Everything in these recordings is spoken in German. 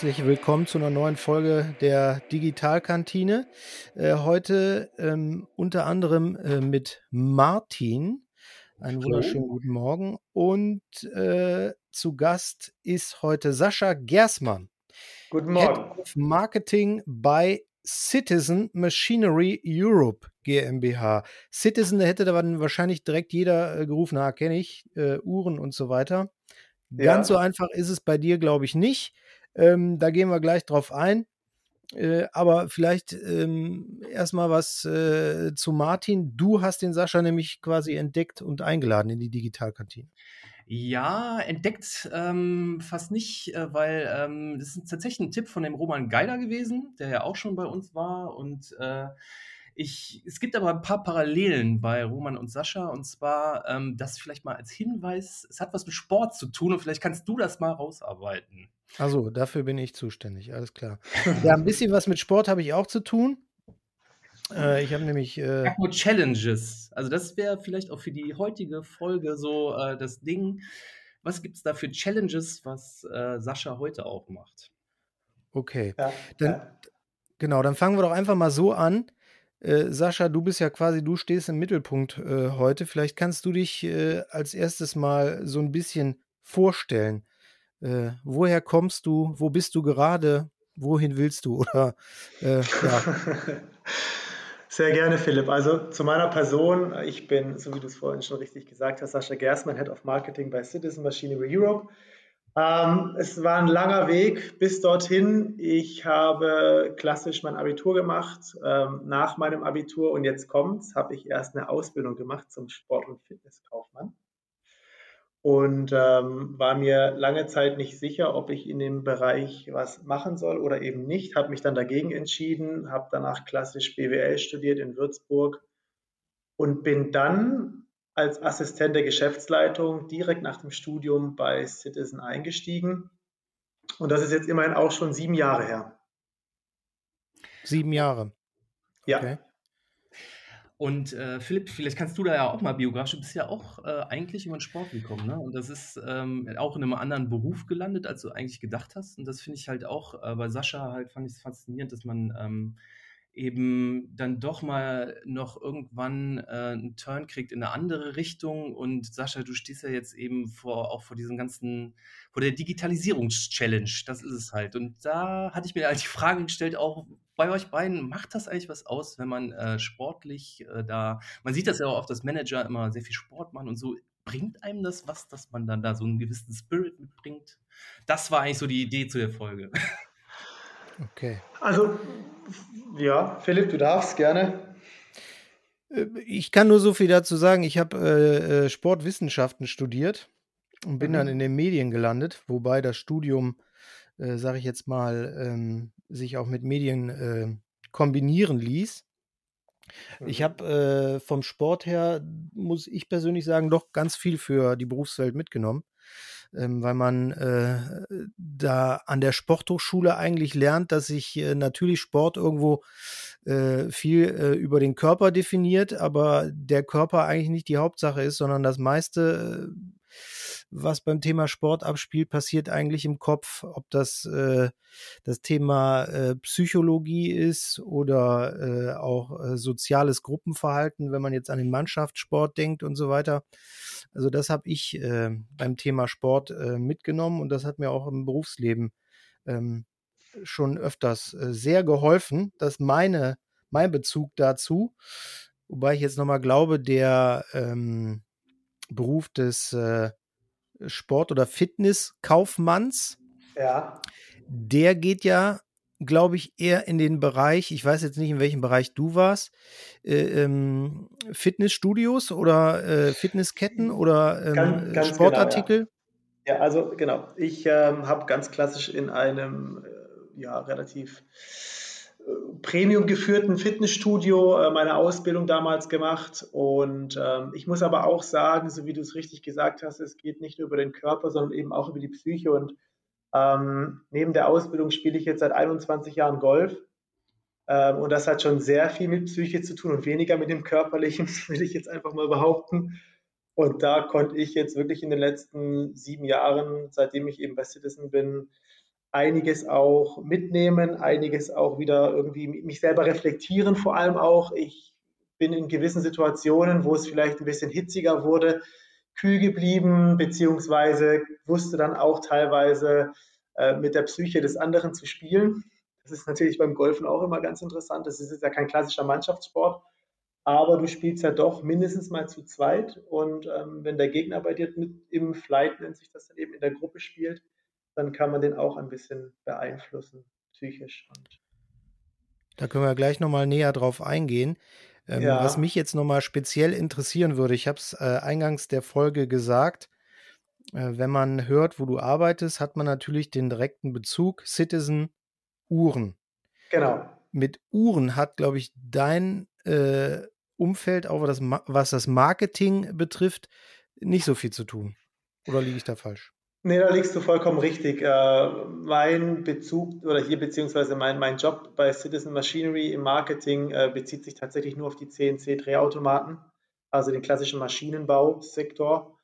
Herzlich willkommen zu einer neuen Folge der Digitalkantine. Äh, heute ähm, unter anderem äh, mit Martin. Einen wunderschönen guten Morgen. Und äh, zu Gast ist heute Sascha Gersmann. Guten Morgen. Head of Marketing bei Citizen Machinery Europe GmbH. Citizen, da hätte da wahrscheinlich direkt jeder äh, gerufen, ah, kenne ich, äh, Uhren und so weiter. Ganz ja. so einfach ist es bei dir, glaube ich, nicht. Ähm, da gehen wir gleich drauf ein. Äh, aber vielleicht ähm, erstmal was äh, zu Martin. Du hast den Sascha nämlich quasi entdeckt und eingeladen in die Digitalkantine. Ja, entdeckt ähm, fast nicht, äh, weil ähm, das ist tatsächlich ein Tipp von dem Roman Geiler gewesen, der ja auch schon bei uns war. Und äh, ich, es gibt aber ein paar Parallelen bei Roman und Sascha. Und zwar, ähm, das vielleicht mal als Hinweis, es hat was mit Sport zu tun und vielleicht kannst du das mal rausarbeiten. Also, dafür bin ich zuständig, alles klar. Ja, ein bisschen was mit Sport habe ich auch zu tun. Äh, ich habe nämlich. Äh, nur Challenges. Also, das wäre vielleicht auch für die heutige Folge so äh, das Ding. Was gibt es da für Challenges, was äh, Sascha heute auch macht? Okay. Ja, dann, ja. Genau, dann fangen wir doch einfach mal so an. Äh, Sascha, du bist ja quasi, du stehst im Mittelpunkt äh, heute. Vielleicht kannst du dich als erstes mal so ein bisschen vorstellen. Äh, woher kommst du? Wo bist du gerade? Wohin willst du? Oder äh, ja. Sehr gerne, Philipp. Also zu meiner Person. Ich bin, so wie du es vorhin schon richtig gesagt hast, Sascha Gersmann, Head of Marketing bei Citizen Machinery Europe. Ähm, es war ein langer Weg bis dorthin. Ich habe klassisch mein Abitur gemacht. Ähm, nach meinem Abitur und jetzt kommt's, habe ich erst eine Ausbildung gemacht zum Sport- und Fitnesskaufmann und ähm, war mir lange Zeit nicht sicher, ob ich in dem Bereich was machen soll oder eben nicht. Habe mich dann dagegen entschieden, habe danach klassisch BWL studiert in Würzburg und bin dann als Assistent der Geschäftsleitung direkt nach dem Studium bei Citizen eingestiegen. Und das ist jetzt immerhin auch schon sieben Jahre her. Sieben Jahre. Ja. Okay. Und äh, Philipp, vielleicht kannst du da ja auch mal biografisch, du bist ja auch äh, eigentlich über den Sport gekommen, ne? Und das ist ähm, auch in einem anderen Beruf gelandet, als du eigentlich gedacht hast. Und das finde ich halt auch, äh, bei Sascha halt fand ich es faszinierend, dass man ähm, eben dann doch mal noch irgendwann äh, einen Turn kriegt in eine andere Richtung. Und Sascha, du stehst ja jetzt eben vor, auch vor diesem ganzen, vor der Digitalisierungs-Challenge. Das ist es halt. Und da hatte ich mir halt die Frage gestellt, auch bei euch beiden, macht das eigentlich was aus, wenn man äh, sportlich äh, da, man sieht das ja auch oft, dass Manager immer sehr viel Sport machen und so. Bringt einem das was, dass man dann da so einen gewissen Spirit mitbringt? Das war eigentlich so die Idee zu der Folge. Okay. Also, ja, Philipp, du darfst gerne. Äh, ich kann nur so viel dazu sagen. Ich habe äh, äh, Sportwissenschaften studiert und bin mhm. dann in den Medien gelandet, wobei das Studium äh, sage ich jetzt mal, ähm, sich auch mit Medien äh, kombinieren ließ. Ich mhm. habe äh, vom Sport her, muss ich persönlich sagen, doch ganz viel für die Berufswelt mitgenommen, ähm, weil man äh, da an der Sporthochschule eigentlich lernt, dass sich äh, natürlich Sport irgendwo äh, viel über den Körper definiert, aber der Körper eigentlich nicht die Hauptsache ist, sondern das meiste was beim Thema Sport abspielt, passiert eigentlich im Kopf, ob das äh, das Thema äh, Psychologie ist oder äh, auch äh, soziales Gruppenverhalten, wenn man jetzt an den Mannschaftssport denkt und so weiter. Also das habe ich äh, beim Thema Sport äh, mitgenommen und das hat mir auch im Berufsleben ähm, schon öfters äh, sehr geholfen, dass meine, mein Bezug dazu, wobei ich jetzt nochmal glaube, der ähm, Beruf des äh, Sport- oder Fitnesskaufmanns. Ja. Der geht ja, glaube ich, eher in den Bereich, ich weiß jetzt nicht, in welchem Bereich du warst, äh, ähm, Fitnessstudios oder äh, Fitnessketten oder ähm, ganz, ganz Sportartikel? Genau, ja. ja. also genau. Ich ähm, habe ganz klassisch in einem äh, ja, relativ Premium geführten Fitnessstudio äh, meine Ausbildung damals gemacht. Und ähm, ich muss aber auch sagen, so wie du es richtig gesagt hast, es geht nicht nur über den Körper, sondern eben auch über die Psyche. Und ähm, neben der Ausbildung spiele ich jetzt seit 21 Jahren Golf. Ähm, und das hat schon sehr viel mit Psyche zu tun und weniger mit dem Körperlichen, will ich jetzt einfach mal behaupten. Und da konnte ich jetzt wirklich in den letzten sieben Jahren, seitdem ich eben bei Citizen bin, einiges auch mitnehmen, einiges auch wieder irgendwie mich selber reflektieren, vor allem auch. Ich bin in gewissen Situationen, wo es vielleicht ein bisschen hitziger wurde, kühl geblieben, beziehungsweise wusste dann auch teilweise äh, mit der Psyche des anderen zu spielen. Das ist natürlich beim Golfen auch immer ganz interessant. Das ist ja kein klassischer Mannschaftssport, aber du spielst ja doch mindestens mal zu zweit. Und ähm, wenn der Gegner bei dir mit im Flight, nennt sich das dann eben, in der Gruppe spielt, dann kann man den auch ein bisschen beeinflussen, psychisch. Und da können wir gleich nochmal näher drauf eingehen. Ähm, ja. Was mich jetzt nochmal speziell interessieren würde, ich habe es äh, eingangs der Folge gesagt, äh, wenn man hört, wo du arbeitest, hat man natürlich den direkten Bezug Citizen Uhren. Genau. Mit Uhren hat, glaube ich, dein äh, Umfeld, auch was das, was das Marketing betrifft, nicht so viel zu tun. Oder liege ich da falsch? Nee, da liegst du vollkommen richtig. Äh, mein Bezug oder hier beziehungsweise mein, mein Job bei Citizen Machinery im Marketing äh, bezieht sich tatsächlich nur auf die CNC-Drehautomaten, also den klassischen Maschinenbausektor.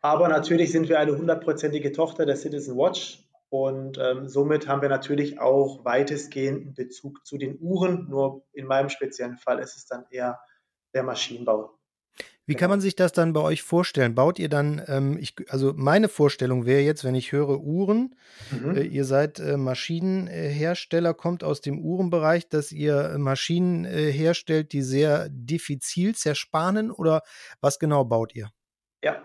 Aber natürlich sind wir eine hundertprozentige Tochter der Citizen Watch und ähm, somit haben wir natürlich auch weitestgehend Bezug zu den Uhren. Nur in meinem speziellen Fall ist es dann eher der Maschinenbau. Wie kann man sich das dann bei euch vorstellen? Baut ihr dann, ähm, ich, also meine Vorstellung wäre jetzt, wenn ich höre Uhren, mhm. äh, ihr seid äh, Maschinenhersteller, kommt aus dem Uhrenbereich, dass ihr Maschinen äh, herstellt, die sehr diffizil zerspanen oder was genau baut ihr? Ja,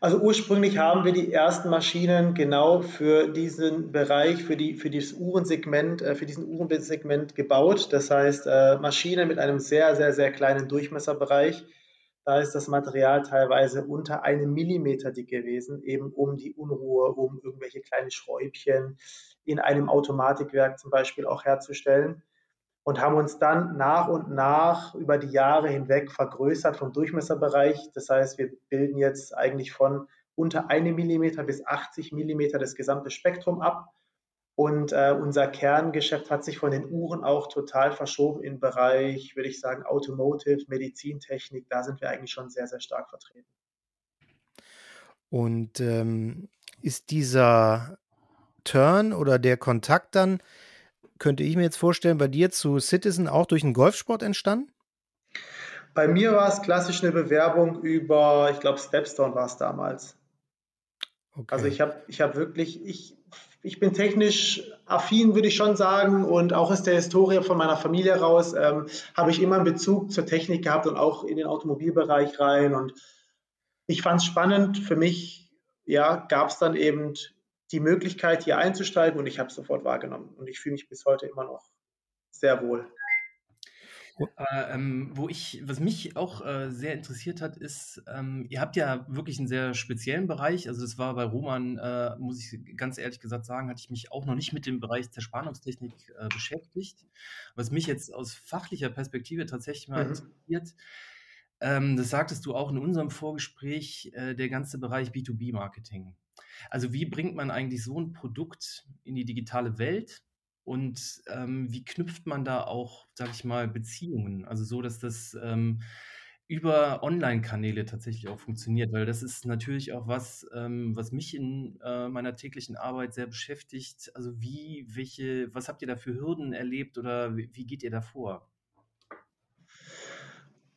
also ursprünglich haben wir die ersten Maschinen genau für diesen Bereich, für, die, für dieses Uhrensegment, äh, für diesen Uhrensegment gebaut. Das heißt, äh, Maschinen mit einem sehr, sehr, sehr kleinen Durchmesserbereich da ist das Material teilweise unter einem Millimeter dick gewesen, eben um die Unruhe, um irgendwelche kleine Schräubchen in einem Automatikwerk zum Beispiel auch herzustellen. Und haben uns dann nach und nach über die Jahre hinweg vergrößert vom Durchmesserbereich. Das heißt, wir bilden jetzt eigentlich von unter einem Millimeter bis 80 Millimeter das gesamte Spektrum ab und äh, unser Kerngeschäft hat sich von den Uhren auch total verschoben im Bereich, würde ich sagen, Automotive, Medizintechnik. Da sind wir eigentlich schon sehr, sehr stark vertreten. Und ähm, ist dieser Turn oder der Kontakt dann, könnte ich mir jetzt vorstellen, bei dir zu Citizen auch durch den Golfsport entstanden? Bei mir war es klassisch eine Bewerbung über, ich glaube, Stepstone war es damals. Also okay. Also ich habe ich hab wirklich, ich ich bin technisch affin, würde ich schon sagen. Und auch aus der Historie von meiner Familie raus ähm, habe ich immer einen Bezug zur Technik gehabt und auch in den Automobilbereich rein. Und ich fand es spannend. Für mich ja, gab es dann eben die Möglichkeit, hier einzusteigen und ich habe es sofort wahrgenommen. Und ich fühle mich bis heute immer noch sehr wohl. Äh, ähm, wo ich, was mich auch äh, sehr interessiert hat, ist, ähm, ihr habt ja wirklich einen sehr speziellen Bereich. Also das war bei Roman, äh, muss ich ganz ehrlich gesagt sagen, hatte ich mich auch noch nicht mit dem Bereich der Spannungstechnik äh, beschäftigt. Was mich jetzt aus fachlicher Perspektive tatsächlich mal mhm. interessiert, ähm, das sagtest du auch in unserem Vorgespräch, äh, der ganze Bereich B2B-Marketing. Also wie bringt man eigentlich so ein Produkt in die digitale Welt? Und ähm, wie knüpft man da auch, sag ich mal, Beziehungen? Also so, dass das ähm, über Online-Kanäle tatsächlich auch funktioniert, weil das ist natürlich auch was, ähm, was mich in äh, meiner täglichen Arbeit sehr beschäftigt. Also wie, welche, was habt ihr da für Hürden erlebt oder wie, wie geht ihr da vor?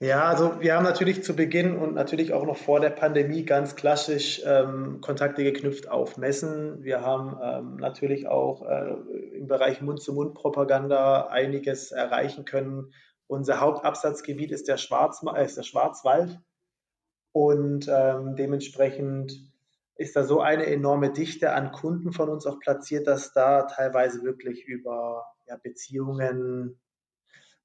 Ja, also wir haben natürlich zu Beginn und natürlich auch noch vor der Pandemie ganz klassisch ähm, Kontakte geknüpft auf Messen. Wir haben ähm, natürlich auch äh, im Bereich Mund-zu-Mund-Propaganda einiges erreichen können. Unser Hauptabsatzgebiet ist der, Schwarz, äh, ist der Schwarzwald und ähm, dementsprechend ist da so eine enorme Dichte an Kunden von uns auch platziert, dass da teilweise wirklich über ja, Beziehungen,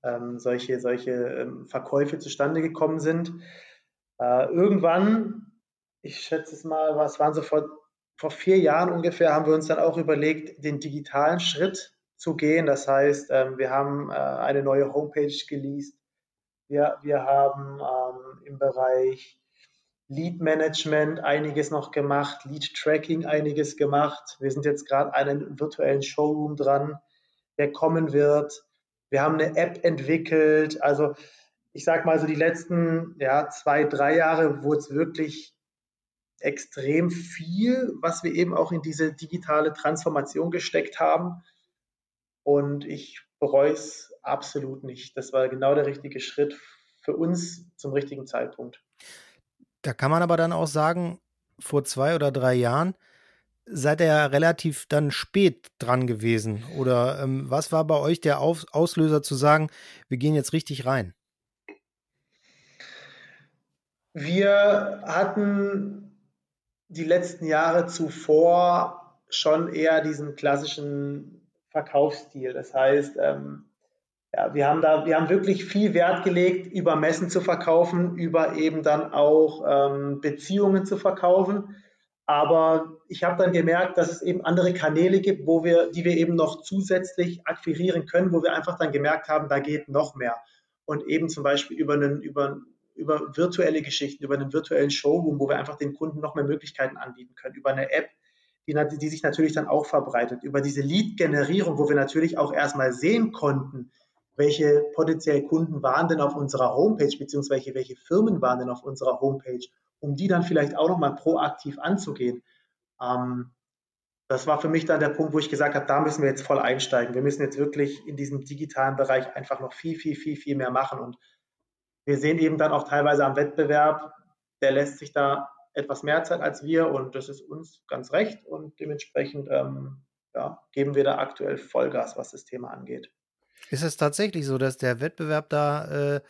ähm, solche, solche ähm, Verkäufe zustande gekommen sind. Äh, irgendwann, ich schätze es mal, was waren so vor, vor vier Jahren ungefähr, haben wir uns dann auch überlegt, den digitalen Schritt zu gehen. Das heißt, ähm, wir haben äh, eine neue Homepage geleast. Wir, wir haben ähm, im Bereich Lead Management einiges noch gemacht, Lead Tracking einiges gemacht. Wir sind jetzt gerade an einem virtuellen Showroom dran, der kommen wird. Wir haben eine App entwickelt. Also ich sage mal so die letzten ja, zwei, drei Jahre wurde es wirklich extrem viel, was wir eben auch in diese digitale Transformation gesteckt haben. Und ich bereue es absolut nicht. Das war genau der richtige Schritt für uns zum richtigen Zeitpunkt. Da kann man aber dann auch sagen, vor zwei oder drei Jahren seid ihr ja relativ dann spät dran gewesen. Oder ähm, was war bei euch der Auf Auslöser zu sagen, wir gehen jetzt richtig rein? Wir hatten die letzten Jahre zuvor schon eher diesen klassischen Verkaufsstil. Das heißt, ähm, ja, wir haben da, wir haben wirklich viel Wert gelegt, über Messen zu verkaufen, über eben dann auch ähm, Beziehungen zu verkaufen. Aber ich habe dann gemerkt, dass es eben andere Kanäle gibt, wo wir, die wir eben noch zusätzlich akquirieren können, wo wir einfach dann gemerkt haben, da geht noch mehr. Und eben zum Beispiel über einen, über, über virtuelle Geschichten, über einen virtuellen Showroom, wo wir einfach den Kunden noch mehr Möglichkeiten anbieten können, über eine App, die, die sich natürlich dann auch verbreitet, über diese Lead-Generierung, wo wir natürlich auch erstmal sehen konnten, welche potenziellen Kunden waren denn auf unserer Homepage, beziehungsweise welche Firmen waren denn auf unserer Homepage um die dann vielleicht auch nochmal proaktiv anzugehen. Ähm, das war für mich dann der Punkt, wo ich gesagt habe, da müssen wir jetzt voll einsteigen. Wir müssen jetzt wirklich in diesem digitalen Bereich einfach noch viel, viel, viel, viel mehr machen. Und wir sehen eben dann auch teilweise am Wettbewerb, der lässt sich da etwas mehr Zeit als wir und das ist uns ganz recht und dementsprechend ähm, ja, geben wir da aktuell Vollgas, was das Thema angeht. Ist es tatsächlich so, dass der Wettbewerb da äh,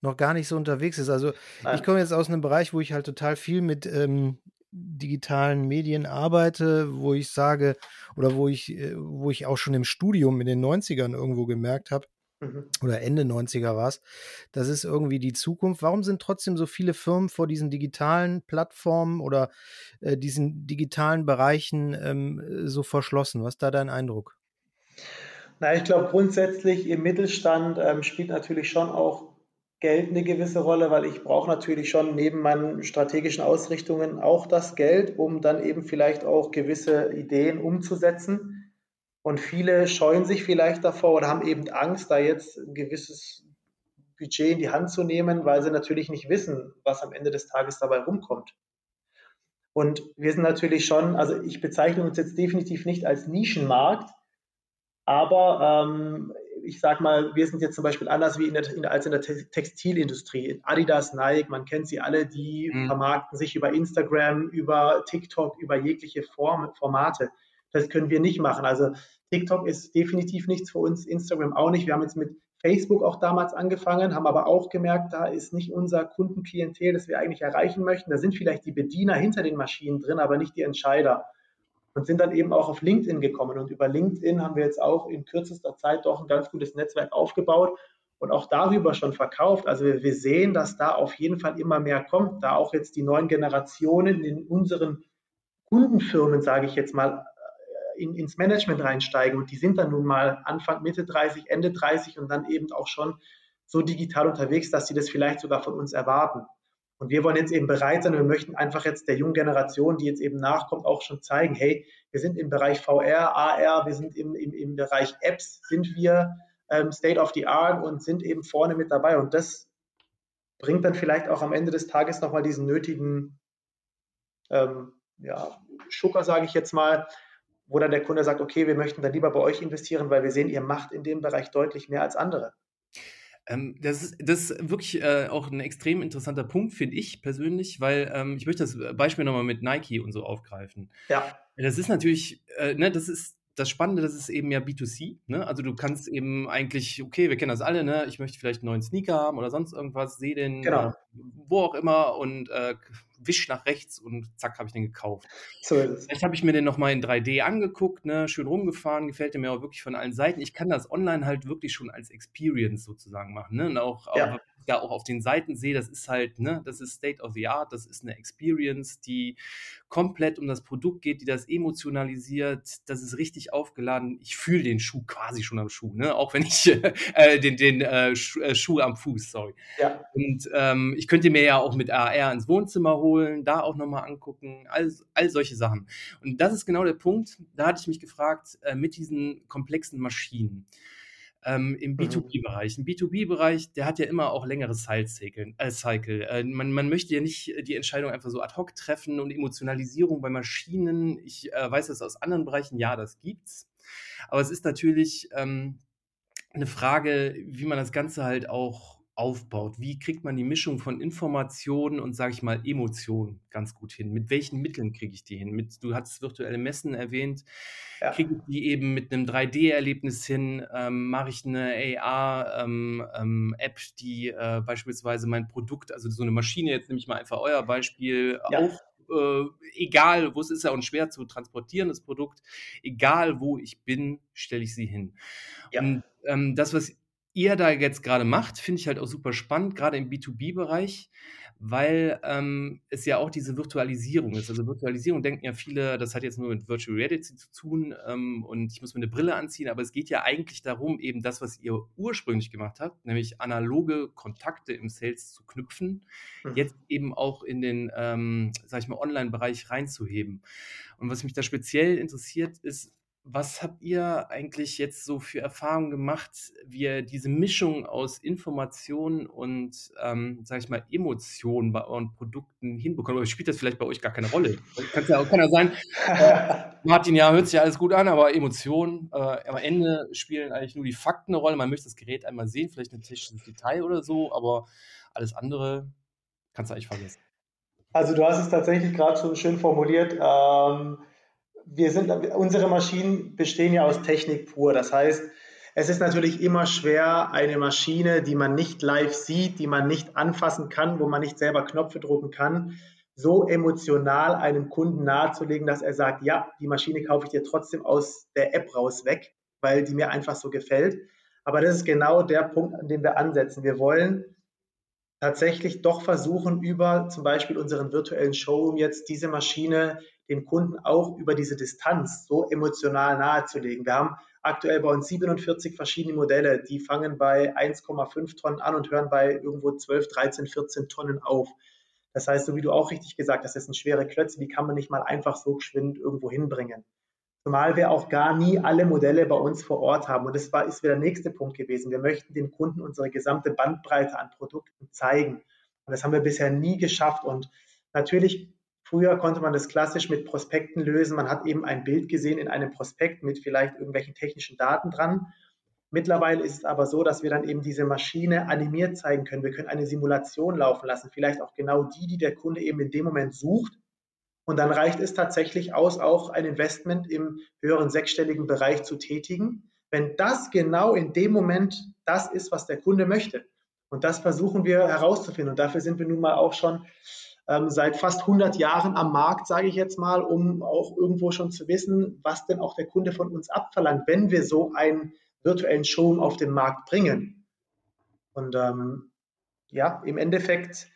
noch gar nicht so unterwegs ist. Also Nein. ich komme jetzt aus einem Bereich, wo ich halt total viel mit ähm, digitalen Medien arbeite, wo ich sage, oder wo ich, äh, wo ich auch schon im Studium in den 90ern irgendwo gemerkt habe, mhm. oder Ende 90er war es, das ist irgendwie die Zukunft. Warum sind trotzdem so viele Firmen vor diesen digitalen Plattformen oder äh, diesen digitalen Bereichen ähm, so verschlossen? Was ist da dein Eindruck? Na, ich glaube grundsätzlich im Mittelstand ähm, spielt natürlich schon auch Geld eine gewisse Rolle, weil ich brauche natürlich schon neben meinen strategischen Ausrichtungen auch das Geld, um dann eben vielleicht auch gewisse Ideen umzusetzen. Und viele scheuen sich vielleicht davor oder haben eben Angst, da jetzt ein gewisses Budget in die Hand zu nehmen, weil sie natürlich nicht wissen, was am Ende des Tages dabei rumkommt. Und wir sind natürlich schon, also ich bezeichne uns jetzt definitiv nicht als Nischenmarkt, aber ähm, ich sag mal, wir sind jetzt zum Beispiel anders wie in der, in als in der Textilindustrie. Adidas, Nike, man kennt sie alle, die mhm. vermarkten sich über Instagram, über TikTok, über jegliche Form, Formate. Das können wir nicht machen. Also TikTok ist definitiv nichts für uns, Instagram auch nicht. Wir haben jetzt mit Facebook auch damals angefangen, haben aber auch gemerkt, da ist nicht unser Kundenklientel, das wir eigentlich erreichen möchten. Da sind vielleicht die Bediener hinter den Maschinen drin, aber nicht die Entscheider und sind dann eben auch auf LinkedIn gekommen. Und über LinkedIn haben wir jetzt auch in kürzester Zeit doch ein ganz gutes Netzwerk aufgebaut und auch darüber schon verkauft. Also wir, sehen, dass da auf jeden Fall immer mehr kommt, da auch jetzt die neuen Generationen in unseren Kundenfirmen, sage ich jetzt mal, in, ins Management reinsteigen. Und die sind dann nun mal Anfang, Mitte 30, Ende 30 und dann eben auch schon so digital unterwegs, dass sie das vielleicht sogar von uns erwarten. Und wir wollen jetzt eben bereit sein, wir möchten einfach jetzt der jungen Generation, die jetzt eben nachkommt, auch schon zeigen, hey, wir sind im Bereich VR, AR, wir sind im, im, im Bereich Apps, sind wir ähm, State of the Art und sind eben vorne mit dabei. Und das bringt dann vielleicht auch am Ende des Tages nochmal diesen nötigen ähm, ja, Schucker, sage ich jetzt mal, wo dann der Kunde sagt, okay, wir möchten dann lieber bei euch investieren, weil wir sehen, ihr macht in dem Bereich deutlich mehr als andere. Ähm, das, ist, das ist wirklich äh, auch ein extrem interessanter Punkt, finde ich persönlich, weil ähm, ich möchte das Beispiel nochmal mit Nike und so aufgreifen. Ja. Das ist natürlich, äh, ne, das ist das Spannende, das ist eben ja B2C. Ne? Also du kannst eben eigentlich, okay, wir kennen das alle, ne? ich möchte vielleicht einen neuen Sneaker haben oder sonst irgendwas, sehe den genau. äh, wo auch immer und äh, wisch nach rechts und zack, habe ich den gekauft. So ist. Vielleicht habe ich mir den nochmal in 3D angeguckt, ne? schön rumgefahren, gefällt mir auch wirklich von allen Seiten. Ich kann das online halt wirklich schon als Experience sozusagen machen. Ne? Und auch, ja. auch ja auch auf den Seiten sehe, das ist halt, ne, das ist State of the Art, das ist eine Experience, die komplett um das Produkt geht, die das emotionalisiert, das ist richtig aufgeladen. Ich fühle den Schuh quasi schon am Schuh, ne? Auch wenn ich äh, den, den äh, Schuh, äh, Schuh am Fuß, sorry. Ja. Und ähm, ich könnte mir ja auch mit AR ins Wohnzimmer holen, da auch nochmal angucken, all, all solche Sachen. Und das ist genau der Punkt, da hatte ich mich gefragt, äh, mit diesen komplexen Maschinen ähm, im B2B-Bereich. Ein B2B-Bereich, der hat ja immer auch längere Sales-Cycle. Äh, Cycle. Äh, man, man möchte ja nicht die Entscheidung einfach so ad hoc treffen und Emotionalisierung bei Maschinen. Ich äh, weiß das aus anderen Bereichen, ja, das gibt's. Aber es ist natürlich ähm, eine Frage, wie man das Ganze halt auch aufbaut. Wie kriegt man die Mischung von Informationen und, sage ich mal, Emotionen ganz gut hin? Mit welchen Mitteln kriege ich die hin? Mit, du hattest virtuelle Messen erwähnt. Ja. Kriege ich die eben mit einem 3D-Erlebnis hin? Ähm, Mache ich eine AR-App, ähm, ähm, die äh, beispielsweise mein Produkt, also so eine Maschine, jetzt nehme ich mal einfach euer Beispiel, ja. auf äh, egal wo es ist ja auch schwer zu transportieren, das Produkt, egal wo ich bin, stelle ich sie hin. Ja. Und ähm, das, was ihr da jetzt gerade macht, finde ich halt auch super spannend, gerade im B2B-Bereich, weil ähm, es ja auch diese Virtualisierung ist. Also Virtualisierung denken ja viele, das hat jetzt nur mit Virtual Reality zu tun ähm, und ich muss mir eine Brille anziehen, aber es geht ja eigentlich darum, eben das, was ihr ursprünglich gemacht habt, nämlich analoge Kontakte im Sales zu knüpfen, mhm. jetzt eben auch in den, ähm, sag ich mal, Online-Bereich reinzuheben. Und was mich da speziell interessiert, ist, was habt ihr eigentlich jetzt so für Erfahrungen gemacht, wie ihr diese Mischung aus Informationen und, ähm, sage ich mal, Emotionen bei euren Produkten hinbekommt? Oder spielt das vielleicht bei euch gar keine Rolle? Kann ja, kann ja sein, äh, Martin, ja, hört sich alles gut an, aber Emotionen, äh, am Ende spielen eigentlich nur die Fakten eine Rolle. Man möchte das Gerät einmal sehen, vielleicht ein technisches Detail oder so, aber alles andere kannst du eigentlich vergessen. Also du hast es tatsächlich gerade schon schön formuliert. Ähm, wir sind, unsere Maschinen bestehen ja aus Technik pur. Das heißt, es ist natürlich immer schwer, eine Maschine, die man nicht live sieht, die man nicht anfassen kann, wo man nicht selber Knöpfe drücken kann, so emotional einem Kunden nahezulegen, dass er sagt, ja, die Maschine kaufe ich dir trotzdem aus der App raus weg, weil die mir einfach so gefällt. Aber das ist genau der Punkt, an dem wir ansetzen. Wir wollen tatsächlich doch versuchen, über zum Beispiel unseren virtuellen Showroom jetzt diese Maschine dem Kunden auch über diese Distanz so emotional nahezulegen. Wir haben aktuell bei uns 47 verschiedene Modelle, die fangen bei 1,5 Tonnen an und hören bei irgendwo 12, 13, 14 Tonnen auf. Das heißt, so wie du auch richtig gesagt hast, das sind schwere Klötze, die kann man nicht mal einfach so geschwind irgendwo hinbringen. Zumal wir auch gar nie alle Modelle bei uns vor Ort haben. Und das war, ist wieder der nächste Punkt gewesen. Wir möchten dem Kunden unsere gesamte Bandbreite an Produkten zeigen. Und das haben wir bisher nie geschafft. Und natürlich Früher konnte man das klassisch mit Prospekten lösen. Man hat eben ein Bild gesehen in einem Prospekt mit vielleicht irgendwelchen technischen Daten dran. Mittlerweile ist es aber so, dass wir dann eben diese Maschine animiert zeigen können. Wir können eine Simulation laufen lassen, vielleicht auch genau die, die der Kunde eben in dem Moment sucht. Und dann reicht es tatsächlich aus, auch ein Investment im höheren sechsstelligen Bereich zu tätigen, wenn das genau in dem Moment das ist, was der Kunde möchte. Und das versuchen wir herauszufinden. Und dafür sind wir nun mal auch schon ähm, seit fast 100 Jahren am Markt, sage ich jetzt mal, um auch irgendwo schon zu wissen, was denn auch der Kunde von uns abverlangt, wenn wir so einen virtuellen Showroom auf den Markt bringen. Und ähm, ja, im Endeffekt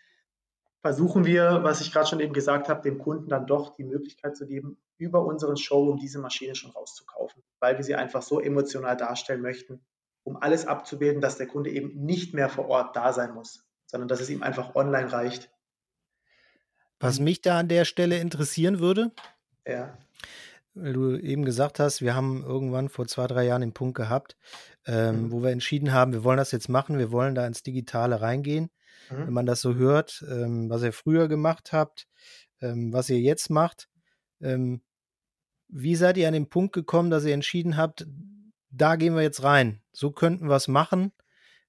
versuchen wir, was ich gerade schon eben gesagt habe, dem Kunden dann doch die Möglichkeit zu geben, über unseren Showroom diese Maschine schon rauszukaufen, weil wir sie einfach so emotional darstellen möchten, um alles abzubilden, dass der Kunde eben nicht mehr vor Ort da sein muss, sondern dass es ihm einfach online reicht. Was mich da an der Stelle interessieren würde, ja. weil du eben gesagt hast, wir haben irgendwann vor zwei, drei Jahren den Punkt gehabt, ähm, mhm. wo wir entschieden haben, wir wollen das jetzt machen, wir wollen da ins Digitale reingehen. Mhm. Wenn man das so hört, ähm, was ihr früher gemacht habt, ähm, was ihr jetzt macht, ähm, wie seid ihr an den Punkt gekommen, dass ihr entschieden habt, da gehen wir jetzt rein, so könnten wir es machen?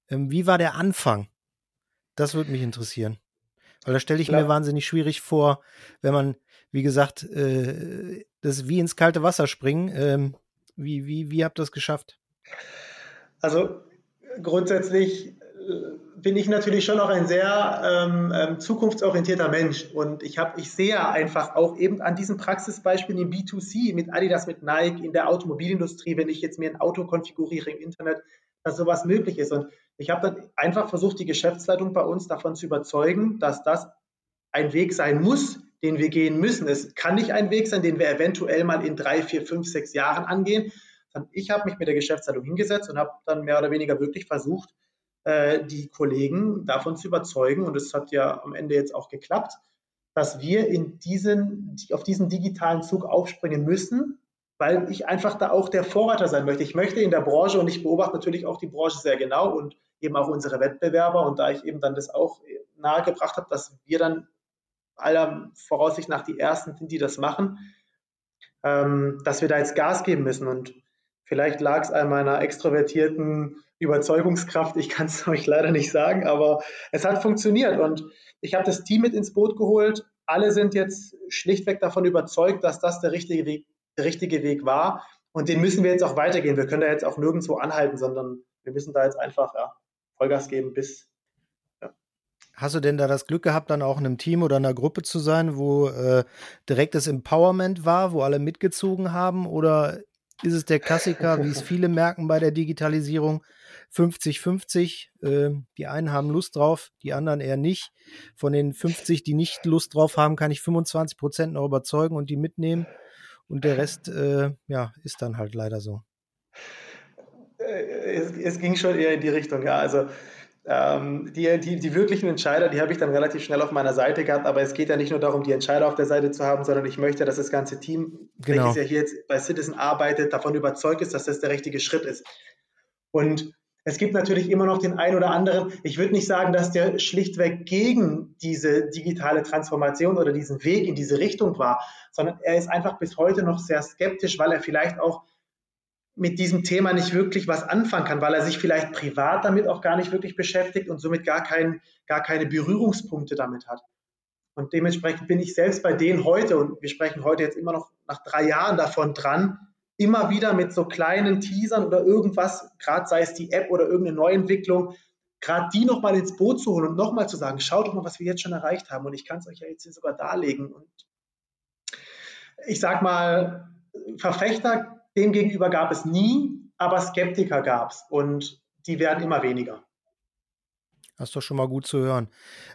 Ähm, wie war der Anfang? Das würde mich interessieren. Weil da stelle ich Klar. mir wahnsinnig schwierig vor, wenn man, wie gesagt, äh, das wie ins kalte Wasser springen. Ähm, wie, wie, wie habt ihr das geschafft? Also grundsätzlich äh, bin ich natürlich schon auch ein sehr ähm, ähm, zukunftsorientierter Mensch und ich habe, ich sehe einfach auch eben an diesen Praxisbeispielen im B2C mit Adidas, mit Nike, in der Automobilindustrie, wenn ich jetzt mir ein Auto konfiguriere im Internet, dass sowas möglich ist. Und ich habe dann einfach versucht, die Geschäftsleitung bei uns davon zu überzeugen, dass das ein Weg sein muss, den wir gehen müssen. Es kann nicht ein Weg sein, den wir eventuell mal in drei, vier, fünf, sechs Jahren angehen. Ich habe mich mit der Geschäftsleitung hingesetzt und habe dann mehr oder weniger wirklich versucht, äh, die Kollegen davon zu überzeugen, und es hat ja am Ende jetzt auch geklappt, dass wir in diesen, auf diesen digitalen Zug aufspringen müssen, weil ich einfach da auch der Vorreiter sein möchte. Ich möchte in der Branche und ich beobachte natürlich auch die Branche sehr genau und eben auch unsere Wettbewerber und da ich eben dann das auch nahegebracht habe, dass wir dann aller Voraussicht nach die Ersten sind, die das machen, ähm, dass wir da jetzt Gas geben müssen und vielleicht lag es an meiner extrovertierten Überzeugungskraft, ich kann es euch leider nicht sagen, aber es hat funktioniert und ich habe das Team mit ins Boot geholt. Alle sind jetzt schlichtweg davon überzeugt, dass das der richtige Weg der richtige Weg war. Und den müssen wir jetzt auch weitergehen. Wir können da jetzt auch nirgendwo anhalten, sondern wir müssen da jetzt einfach ja, Vollgas geben bis. Ja. Hast du denn da das Glück gehabt, dann auch in einem Team oder einer Gruppe zu sein, wo äh, direktes Empowerment war, wo alle mitgezogen haben? Oder ist es der Klassiker, wie es viele merken bei der Digitalisierung, 50-50. Äh, die einen haben Lust drauf, die anderen eher nicht. Von den 50, die nicht Lust drauf haben, kann ich 25 Prozent noch überzeugen und die mitnehmen und der Rest, äh, ja, ist dann halt leider so. Äh, es, es, ging schon eher in die Richtung, ja. Also ähm, die, die, die wirklichen Entscheider, die habe ich dann relativ schnell auf meiner Seite gehabt, aber es geht ja nicht nur darum, die Entscheider auf der Seite zu haben, sondern ich möchte, dass das ganze Team, genau. welches ja hier jetzt bei Citizen arbeitet, davon überzeugt ist, dass das der richtige Schritt ist. Und es gibt natürlich immer noch den einen oder anderen. Ich würde nicht sagen, dass der schlichtweg gegen diese digitale Transformation oder diesen Weg in diese Richtung war, sondern er ist einfach bis heute noch sehr skeptisch, weil er vielleicht auch mit diesem Thema nicht wirklich was anfangen kann, weil er sich vielleicht privat damit auch gar nicht wirklich beschäftigt und somit gar, kein, gar keine Berührungspunkte damit hat. Und dementsprechend bin ich selbst bei denen heute, und wir sprechen heute jetzt immer noch nach drei Jahren davon dran, immer wieder mit so kleinen Teasern oder irgendwas, gerade sei es die App oder irgendeine Neuentwicklung, gerade die nochmal ins Boot zu holen und nochmal zu sagen, schaut doch mal, was wir jetzt schon erreicht haben. Und ich kann es euch ja jetzt hier sogar darlegen. Und ich sag mal, Verfechter dem gegenüber gab es nie, aber Skeptiker gab es. Und die werden immer weniger. Das ist doch schon mal gut zu hören.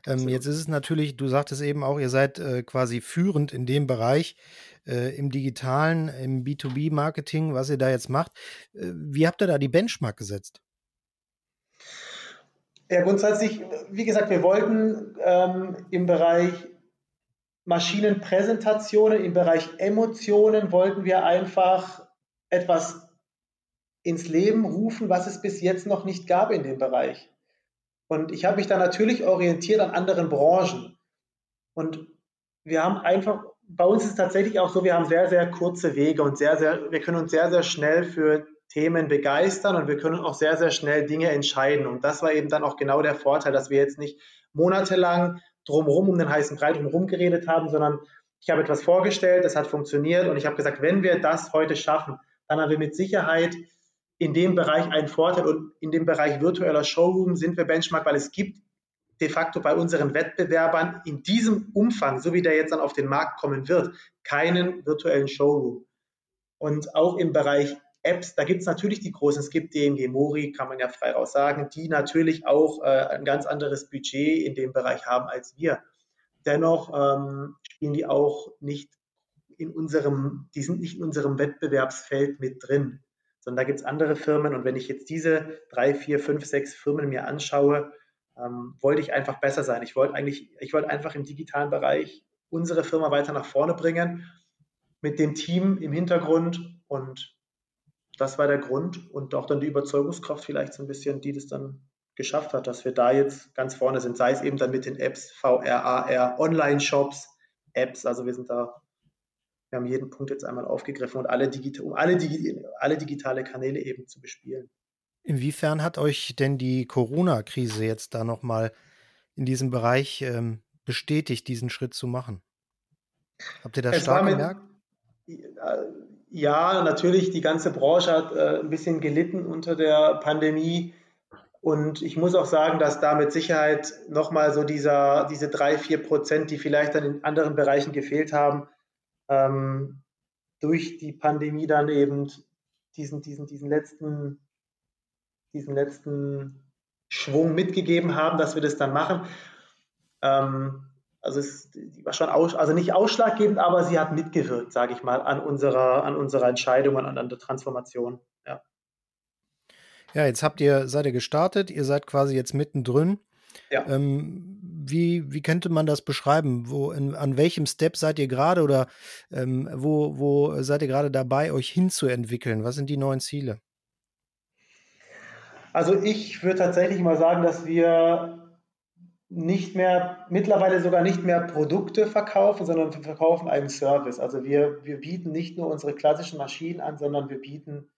Ähm, jetzt ist es natürlich, du sagtest eben auch, ihr seid äh, quasi führend in dem Bereich äh, im digitalen, im B2B-Marketing, was ihr da jetzt macht. Äh, wie habt ihr da die Benchmark gesetzt? Ja, grundsätzlich, wie gesagt, wir wollten ähm, im Bereich Maschinenpräsentationen, im Bereich Emotionen, wollten wir einfach etwas ins Leben rufen, was es bis jetzt noch nicht gab in dem Bereich. Und ich habe mich da natürlich orientiert an anderen Branchen. Und wir haben einfach, bei uns ist es tatsächlich auch so, wir haben sehr, sehr kurze Wege und sehr, sehr, wir können uns sehr, sehr schnell für Themen begeistern und wir können auch sehr, sehr schnell Dinge entscheiden. Und das war eben dann auch genau der Vorteil, dass wir jetzt nicht monatelang drumherum um den heißen Brei drumherum geredet haben, sondern ich habe etwas vorgestellt, das hat funktioniert und ich habe gesagt, wenn wir das heute schaffen, dann haben wir mit Sicherheit in dem Bereich einen Vorteil und in dem Bereich virtueller Showroom sind wir Benchmark, weil es gibt de facto bei unseren Wettbewerbern in diesem Umfang, so wie der jetzt dann auf den Markt kommen wird, keinen virtuellen Showroom. Und auch im Bereich Apps, da gibt es natürlich die großen, es gibt DMG Mori, kann man ja frei raus sagen, die natürlich auch äh, ein ganz anderes Budget in dem Bereich haben als wir. Dennoch ähm, spielen die auch nicht in unserem, die sind nicht in unserem Wettbewerbsfeld mit drin sondern da gibt es andere Firmen. Und wenn ich jetzt diese drei, vier, fünf, sechs Firmen mir anschaue, ähm, wollte ich einfach besser sein. Ich wollte eigentlich, ich wollte einfach im digitalen Bereich unsere Firma weiter nach vorne bringen mit dem Team im Hintergrund und das war der Grund und auch dann die Überzeugungskraft vielleicht so ein bisschen, die das dann geschafft hat, dass wir da jetzt ganz vorne sind, sei es eben dann mit den Apps, VR, AR, Online-Shops, Apps, also wir sind da wir haben jeden Punkt jetzt einmal aufgegriffen und alle digita um alle, digi alle digitale Kanäle eben zu bespielen. Inwiefern hat euch denn die Corona-Krise jetzt da nochmal in diesem Bereich ähm, bestätigt, diesen Schritt zu machen? Habt ihr das es stark mit, gemerkt? Ja, natürlich, die ganze Branche hat äh, ein bisschen gelitten unter der Pandemie. Und ich muss auch sagen, dass da mit Sicherheit nochmal so dieser, diese drei, vier Prozent, die vielleicht dann in anderen Bereichen gefehlt haben, ähm, durch die Pandemie dann eben diesen, diesen, diesen letzten, diesen letzten Schwung mitgegeben haben, dass wir das dann machen. Ähm, also es war schon aus, also nicht ausschlaggebend, aber sie hat mitgewirkt, sage ich mal, an unserer, an unserer Entscheidung und an der Transformation. Ja. Ja, jetzt habt ihr, seid ihr gestartet, ihr seid quasi jetzt mittendrin. Ja. Ähm, wie, wie könnte man das beschreiben? Wo, in, an welchem Step seid ihr gerade oder ähm, wo, wo seid ihr gerade dabei, euch hinzuentwickeln? Was sind die neuen Ziele? Also ich würde tatsächlich mal sagen, dass wir nicht mehr, mittlerweile sogar nicht mehr Produkte verkaufen, sondern wir verkaufen einen Service. Also wir, wir bieten nicht nur unsere klassischen Maschinen an, sondern wir bieten,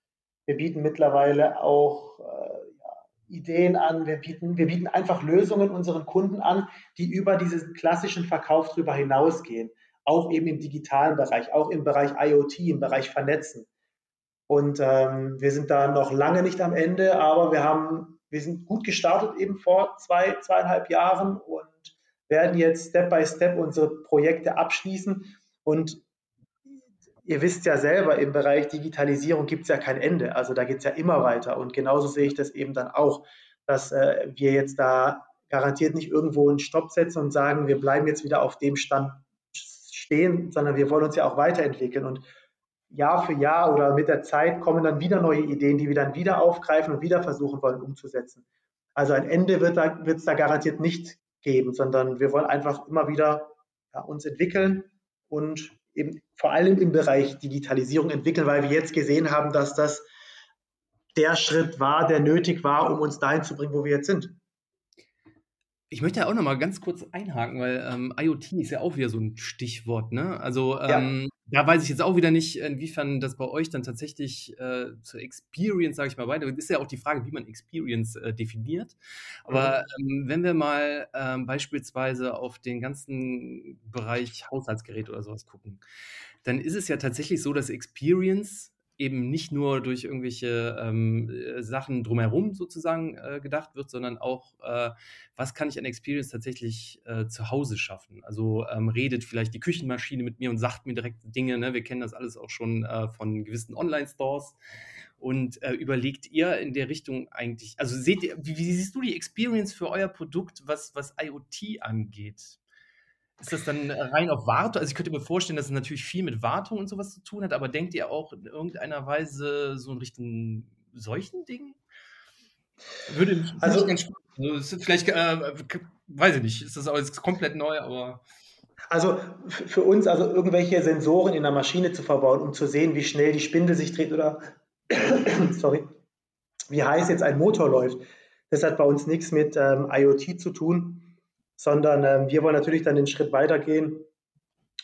wir bieten mittlerweile auch äh, Ideen an, wir bieten, wir bieten einfach Lösungen unseren Kunden an, die über diesen klassischen Verkauf darüber hinausgehen. Auch eben im digitalen Bereich, auch im Bereich IoT, im Bereich Vernetzen. Und ähm, wir sind da noch lange nicht am Ende, aber wir haben, wir sind gut gestartet eben vor zwei, zweieinhalb Jahren und werden jetzt Step by Step unsere Projekte abschließen. Und ihr wisst ja selber, im Bereich Digitalisierung gibt es ja kein Ende. Also da geht es ja immer weiter. Und genauso sehe ich das eben dann auch, dass äh, wir jetzt da garantiert nicht irgendwo einen Stopp setzen und sagen, wir bleiben jetzt wieder auf dem Stand stehen, sondern wir wollen uns ja auch weiterentwickeln. Und Jahr für Jahr oder mit der Zeit kommen dann wieder neue Ideen, die wir dann wieder aufgreifen und wieder versuchen wollen umzusetzen. Also ein Ende wird es da, da garantiert nicht geben, sondern wir wollen einfach immer wieder ja, uns entwickeln und eben vor allem im Bereich Digitalisierung entwickeln, weil wir jetzt gesehen haben, dass das der Schritt war, der nötig war, um uns dahin zu bringen, wo wir jetzt sind. Ich möchte ja auch noch mal ganz kurz einhaken, weil ähm, IoT ist ja auch wieder so ein Stichwort. Ne? Also ähm, ja. Da weiß ich jetzt auch wieder nicht, inwiefern das bei euch dann tatsächlich äh, zur Experience, sage ich mal, weiter. Ist ja auch die Frage, wie man Experience äh, definiert. Aber mhm. ähm, wenn wir mal ähm, beispielsweise auf den ganzen Bereich Haushaltsgerät oder sowas gucken, dann ist es ja tatsächlich so, dass Experience eben nicht nur durch irgendwelche ähm, äh, Sachen drumherum sozusagen äh, gedacht wird, sondern auch, äh, was kann ich an Experience tatsächlich äh, zu Hause schaffen? Also ähm, redet vielleicht die Küchenmaschine mit mir und sagt mir direkt Dinge. Ne? Wir kennen das alles auch schon äh, von gewissen Online-Stores. Und äh, überlegt ihr in der Richtung eigentlich, also seht ihr, wie, wie, siehst du die Experience für euer Produkt, was, was IoT angeht? Ist das dann rein auf Wartung? Also ich könnte mir vorstellen, dass es natürlich viel mit Wartung und sowas zu tun hat, aber denkt ihr auch in irgendeiner Weise so in Richtung solchen Dingen? Würde mich also, ganz spannend. Also vielleicht, äh, weiß ich nicht, ist das jetzt komplett neu, aber. Also für uns, also irgendwelche Sensoren in der Maschine zu verbauen, um zu sehen, wie schnell die Spindel sich dreht oder sorry, wie heiß jetzt ein Motor läuft, das hat bei uns nichts mit ähm, IoT zu tun sondern ähm, wir wollen natürlich dann den Schritt weitergehen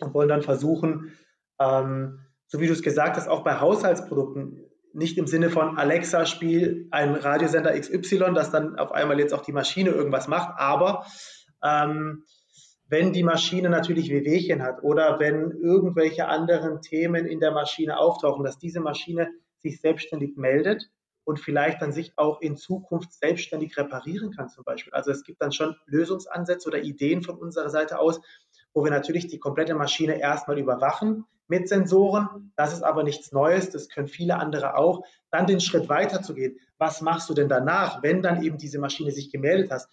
und wollen dann versuchen, ähm, so wie du es gesagt hast, auch bei Haushaltsprodukten, nicht im Sinne von Alexa spiel ein Radiosender XY, das dann auf einmal jetzt auch die Maschine irgendwas macht, aber ähm, wenn die Maschine natürlich Wehwehchen hat oder wenn irgendwelche anderen Themen in der Maschine auftauchen, dass diese Maschine sich selbstständig meldet und vielleicht dann sich auch in Zukunft selbstständig reparieren kann zum Beispiel. Also es gibt dann schon Lösungsansätze oder Ideen von unserer Seite aus, wo wir natürlich die komplette Maschine erstmal überwachen mit Sensoren. Das ist aber nichts Neues, das können viele andere auch. Dann den Schritt weiter zu gehen. Was machst du denn danach, wenn dann eben diese Maschine sich gemeldet hast?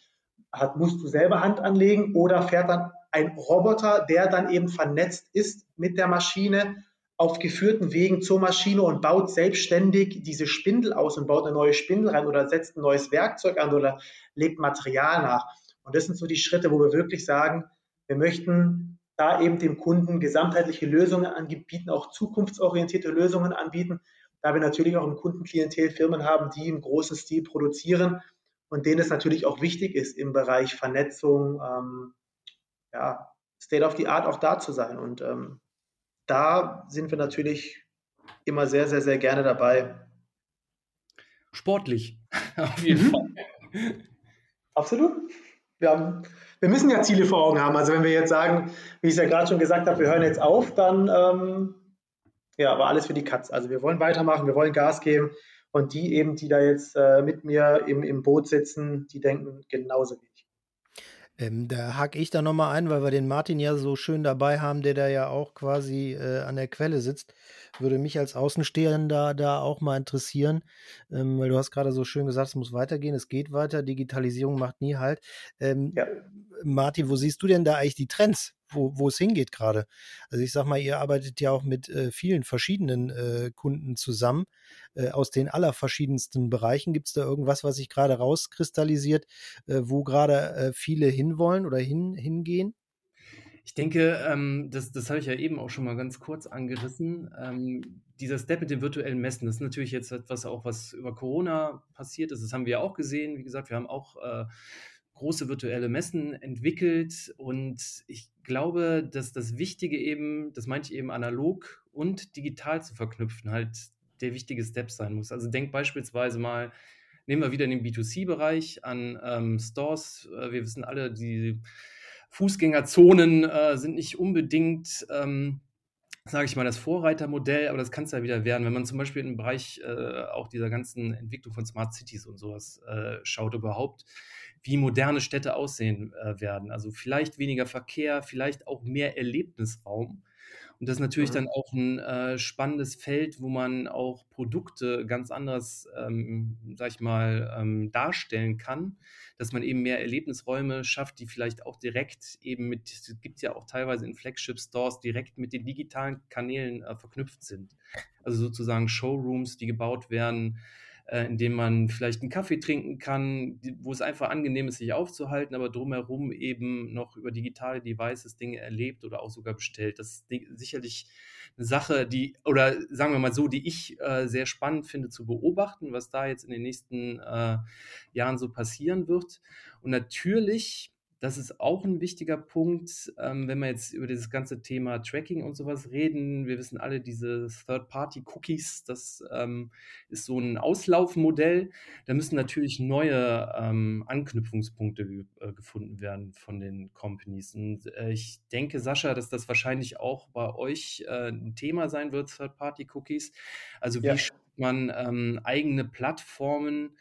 hat musst du selber Hand anlegen oder fährt dann ein Roboter, der dann eben vernetzt ist mit der Maschine auf geführten Wegen zur Maschine und baut selbstständig diese Spindel aus und baut eine neue Spindel rein oder setzt ein neues Werkzeug an oder legt Material nach. Und das sind so die Schritte, wo wir wirklich sagen, wir möchten da eben dem Kunden gesamtheitliche Lösungen anbieten, auch zukunftsorientierte Lösungen anbieten, da wir natürlich auch im Kundenklientel Firmen haben, die im großen Stil produzieren und denen es natürlich auch wichtig ist, im Bereich Vernetzung, ähm, ja, State of the Art auch da zu sein. Und ähm, da sind wir natürlich immer sehr, sehr, sehr gerne dabei. Sportlich, auf jeden mhm. Fall. Absolut. Wir, haben, wir müssen ja Ziele vor Augen haben. Also wenn wir jetzt sagen, wie ich es ja gerade schon gesagt habe, wir hören jetzt auf, dann ähm, ja, aber alles für die Katz. Also wir wollen weitermachen, wir wollen Gas geben. Und die eben, die da jetzt äh, mit mir im, im Boot sitzen, die denken genauso wie ähm, da hake ich da nochmal ein, weil wir den Martin ja so schön dabei haben, der da ja auch quasi äh, an der Quelle sitzt. Würde mich als Außenstehender da auch mal interessieren, ähm, weil du hast gerade so schön gesagt, es muss weitergehen, es geht weiter, Digitalisierung macht nie halt. Ähm, ja. Martin, wo siehst du denn da eigentlich die Trends? Wo, es hingeht gerade. Also ich sag mal, ihr arbeitet ja auch mit äh, vielen verschiedenen äh, Kunden zusammen äh, aus den allerverschiedensten Bereichen. Gibt es da irgendwas, was sich gerade rauskristallisiert, äh, wo gerade äh, viele hinwollen oder hin, hingehen? Ich denke, ähm, das, das habe ich ja eben auch schon mal ganz kurz angerissen. Ähm, dieser Step mit den virtuellen Messen, das ist natürlich jetzt etwas auch, was über Corona passiert ist. Das haben wir auch gesehen. Wie gesagt, wir haben auch äh, große virtuelle Messen entwickelt und ich glaube, dass das Wichtige eben, das meinte ich eben analog und digital zu verknüpfen, halt der wichtige Step sein muss. Also denk beispielsweise mal, nehmen wir wieder den B2C-Bereich an ähm, Stores. Äh, wir wissen alle, die Fußgängerzonen äh, sind nicht unbedingt, ähm, sage ich mal, das Vorreitermodell, aber das kann es ja wieder werden, wenn man zum Beispiel im Bereich äh, auch dieser ganzen Entwicklung von Smart Cities und sowas äh, schaut überhaupt, wie moderne Städte aussehen äh, werden. Also vielleicht weniger Verkehr, vielleicht auch mehr Erlebnisraum. Und das ist natürlich mhm. dann auch ein äh, spannendes Feld, wo man auch Produkte ganz anders, ähm, sag ich mal, ähm, darstellen kann, dass man eben mehr Erlebnisräume schafft, die vielleicht auch direkt eben mit, es gibt ja auch teilweise in Flagship-Stores, direkt mit den digitalen Kanälen äh, verknüpft sind. Also sozusagen Showrooms, die gebaut werden, äh, in dem man vielleicht einen Kaffee trinken kann, wo es einfach angenehm ist, sich aufzuhalten, aber drumherum eben noch über digitale Devices Dinge erlebt oder auch sogar bestellt. Das ist sicherlich eine Sache, die, oder sagen wir mal so, die ich äh, sehr spannend finde zu beobachten, was da jetzt in den nächsten äh, Jahren so passieren wird. Und natürlich das ist auch ein wichtiger Punkt, ähm, wenn wir jetzt über dieses ganze Thema Tracking und sowas reden. Wir wissen alle, diese Third-Party-Cookies, das ähm, ist so ein Auslaufmodell. Da müssen natürlich neue ähm, Anknüpfungspunkte äh, gefunden werden von den Companies. Und äh, ich denke, Sascha, dass das wahrscheinlich auch bei euch äh, ein Thema sein wird, Third-Party-Cookies. Also wie ja. schafft man ähm, eigene Plattformen,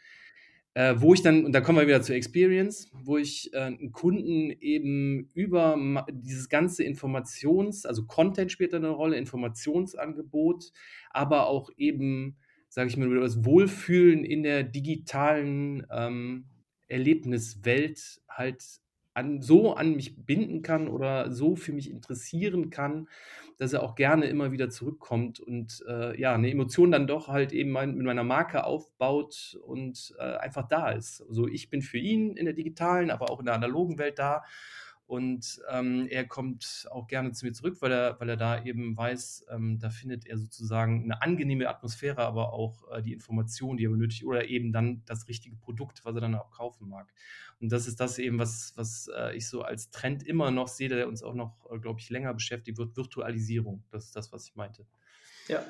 äh, wo ich dann, und da kommen wir wieder zur Experience, wo ich äh, einen Kunden eben über dieses ganze Informations-, also Content spielt eine Rolle, Informationsangebot, aber auch eben, sage ich mal, das Wohlfühlen in der digitalen ähm, Erlebniswelt halt an, so an mich binden kann oder so für mich interessieren kann, dass er auch gerne immer wieder zurückkommt und äh, ja, eine Emotion dann doch halt eben mein, mit meiner Marke aufbaut und äh, einfach da ist. Also ich bin für ihn in der digitalen, aber auch in der analogen Welt da und ähm, er kommt auch gerne zu mir zurück, weil er, weil er da eben weiß, ähm, da findet er sozusagen eine angenehme Atmosphäre, aber auch äh, die Information, die er benötigt, oder eben dann das richtige Produkt, was er dann auch kaufen mag. Und das ist das eben, was, was äh, ich so als Trend immer noch sehe, der uns auch noch, äh, glaube ich, länger beschäftigt wird, Virtualisierung. Das ist das, was ich meinte. Ja,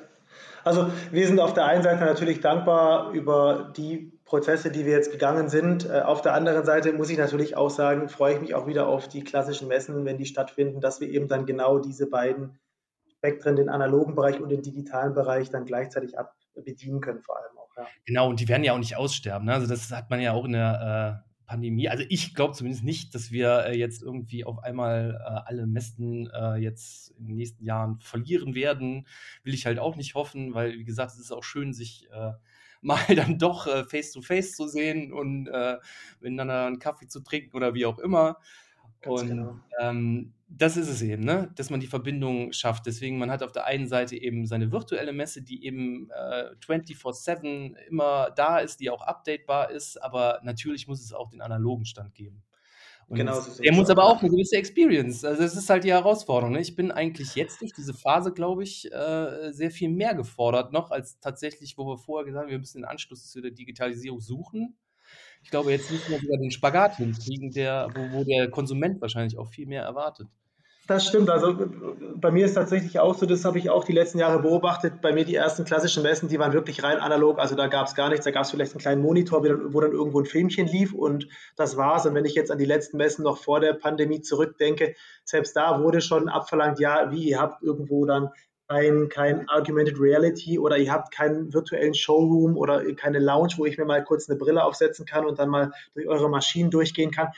also wir sind auf der einen Seite natürlich dankbar über die Prozesse, die wir jetzt gegangen sind. Äh, auf der anderen Seite muss ich natürlich auch sagen, freue ich mich auch wieder auf die klassischen Messen, wenn die stattfinden, dass wir eben dann genau diese beiden Spektren, den analogen Bereich und den digitalen Bereich, dann gleichzeitig ab bedienen können, vor allem auch. Ja. Genau, und die werden ja auch nicht aussterben. Ne? Also das hat man ja auch in der äh Pandemie. Also ich glaube zumindest nicht, dass wir äh, jetzt irgendwie auf einmal äh, alle Messen äh, jetzt in den nächsten Jahren verlieren werden. Will ich halt auch nicht hoffen, weil, wie gesagt, es ist auch schön, sich äh, mal dann doch äh, face-to-face -face zu sehen und äh, miteinander einen Kaffee zu trinken oder wie auch immer. Ganz und genau. ähm, das ist es eben, ne? dass man die Verbindung schafft. Deswegen, man hat auf der einen Seite eben seine virtuelle Messe, die eben äh, 24-7 immer da ist, die auch updatebar ist, aber natürlich muss es auch den analogen Stand geben. Und genau, so der muss aber auch eine gewisse Experience. Also das ist halt die Herausforderung. Ne? Ich bin eigentlich jetzt durch diese Phase, glaube ich, äh, sehr viel mehr gefordert noch, als tatsächlich, wo wir vorher gesagt haben, wir müssen den Anschluss zu der Digitalisierung suchen. Ich glaube, jetzt müssen wir wieder den Spagat hinkriegen, der, wo, wo der Konsument wahrscheinlich auch viel mehr erwartet. Das stimmt. Also bei mir ist tatsächlich auch so, das habe ich auch die letzten Jahre beobachtet. Bei mir die ersten klassischen Messen, die waren wirklich rein analog. Also da gab es gar nichts. Da gab es vielleicht einen kleinen Monitor, wo dann irgendwo ein Filmchen lief und das war's. Und wenn ich jetzt an die letzten Messen noch vor der Pandemie zurückdenke, selbst da wurde schon abverlangt, ja, wie ihr habt irgendwo dann kein, kein Argumented Reality oder ihr habt keinen virtuellen Showroom oder keine Lounge, wo ich mir mal kurz eine Brille aufsetzen kann und dann mal durch eure Maschinen durchgehen kann.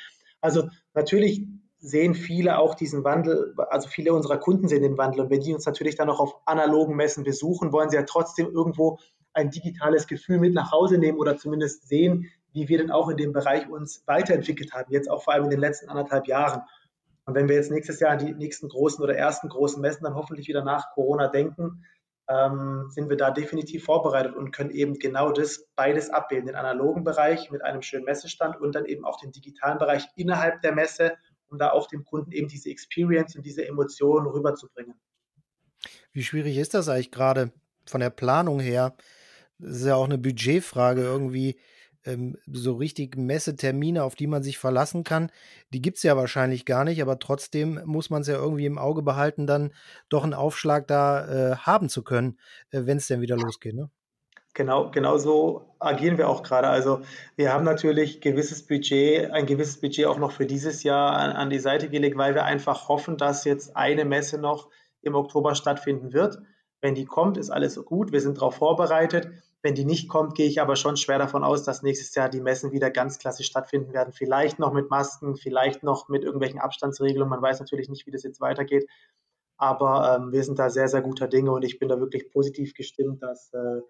Also natürlich sehen viele auch diesen Wandel, also viele unserer Kunden sehen den Wandel und wenn die uns natürlich dann auch auf analogen Messen besuchen, wollen sie ja trotzdem irgendwo ein digitales Gefühl mit nach Hause nehmen oder zumindest sehen, wie wir denn auch in dem Bereich uns weiterentwickelt haben, jetzt auch vor allem in den letzten anderthalb Jahren. Und wenn wir jetzt nächstes Jahr an die nächsten großen oder ersten großen Messen dann hoffentlich wieder nach Corona denken, ähm, sind wir da definitiv vorbereitet und können eben genau das beides abbilden, den analogen Bereich mit einem schönen Messestand und dann eben auch den digitalen Bereich innerhalb der Messe, um da auch dem Kunden eben diese Experience und diese Emotionen rüberzubringen. Wie schwierig ist das eigentlich gerade von der Planung her? Das ist ja auch eine Budgetfrage irgendwie ähm, so richtig Messetermine, auf die man sich verlassen kann, die gibt es ja wahrscheinlich gar nicht, aber trotzdem muss man es ja irgendwie im Auge behalten, dann doch einen Aufschlag da äh, haben zu können, äh, wenn es denn wieder losgeht. Ne? Genau, genau so agieren wir auch gerade. Also wir haben natürlich gewisses Budget, ein gewisses Budget auch noch für dieses Jahr an, an die Seite gelegt, weil wir einfach hoffen, dass jetzt eine Messe noch im Oktober stattfinden wird. Wenn die kommt, ist alles gut. Wir sind darauf vorbereitet. Wenn die nicht kommt, gehe ich aber schon schwer davon aus, dass nächstes Jahr die Messen wieder ganz klassisch stattfinden werden. Vielleicht noch mit Masken, vielleicht noch mit irgendwelchen Abstandsregelungen. Man weiß natürlich nicht, wie das jetzt weitergeht. Aber ähm, wir sind da sehr, sehr guter Dinge und ich bin da wirklich positiv gestimmt, dass äh,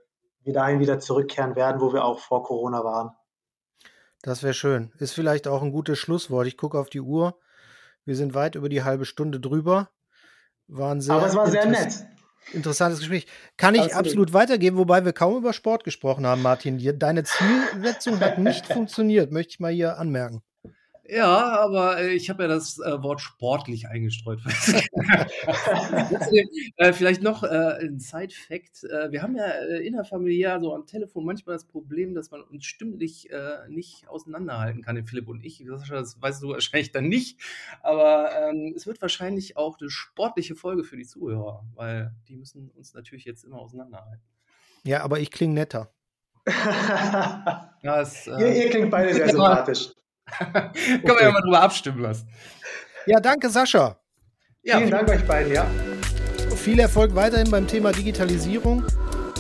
wir dahin wieder zurückkehren werden, wo wir auch vor Corona waren. Das wäre schön. Ist vielleicht auch ein gutes Schlusswort. Ich gucke auf die Uhr. Wir sind weit über die halbe Stunde drüber. Waren sehr Aber es war sehr nett interessantes Gespräch. Kann ich absolut. absolut weitergeben, wobei wir kaum über Sport gesprochen haben, Martin. Deine Zielsetzung hat nicht funktioniert, möchte ich mal hier anmerken. Ja, aber äh, ich habe ja das äh, Wort sportlich eingestreut. äh, vielleicht noch äh, ein Side-Fact. Äh, wir haben ja äh, innerfamiliär so am Telefon manchmal das Problem, dass man uns stimmlich nicht auseinanderhalten kann, den Philipp und ich. Das weißt du wahrscheinlich dann nicht. Aber ähm, es wird wahrscheinlich auch eine sportliche Folge für die Zuhörer, weil die müssen uns natürlich jetzt immer auseinanderhalten. Ja, aber ich klinge netter. das, ihr, ihr klingt beide sehr sympathisch. Können wir ja mal drüber abstimmen lassen. Ja, danke, Sascha. Ja, vielen Dank euch beiden, ja. Viel Erfolg weiterhin beim Thema Digitalisierung.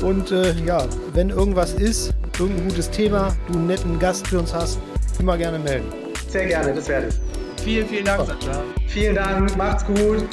Und äh, ja, wenn irgendwas ist, irgendein gutes Thema, du einen netten Gast für uns hast, immer gerne melden. Sehr gerne, das werde ich. Vielen, vielen Dank, Sascha. Vielen Dank, macht's gut.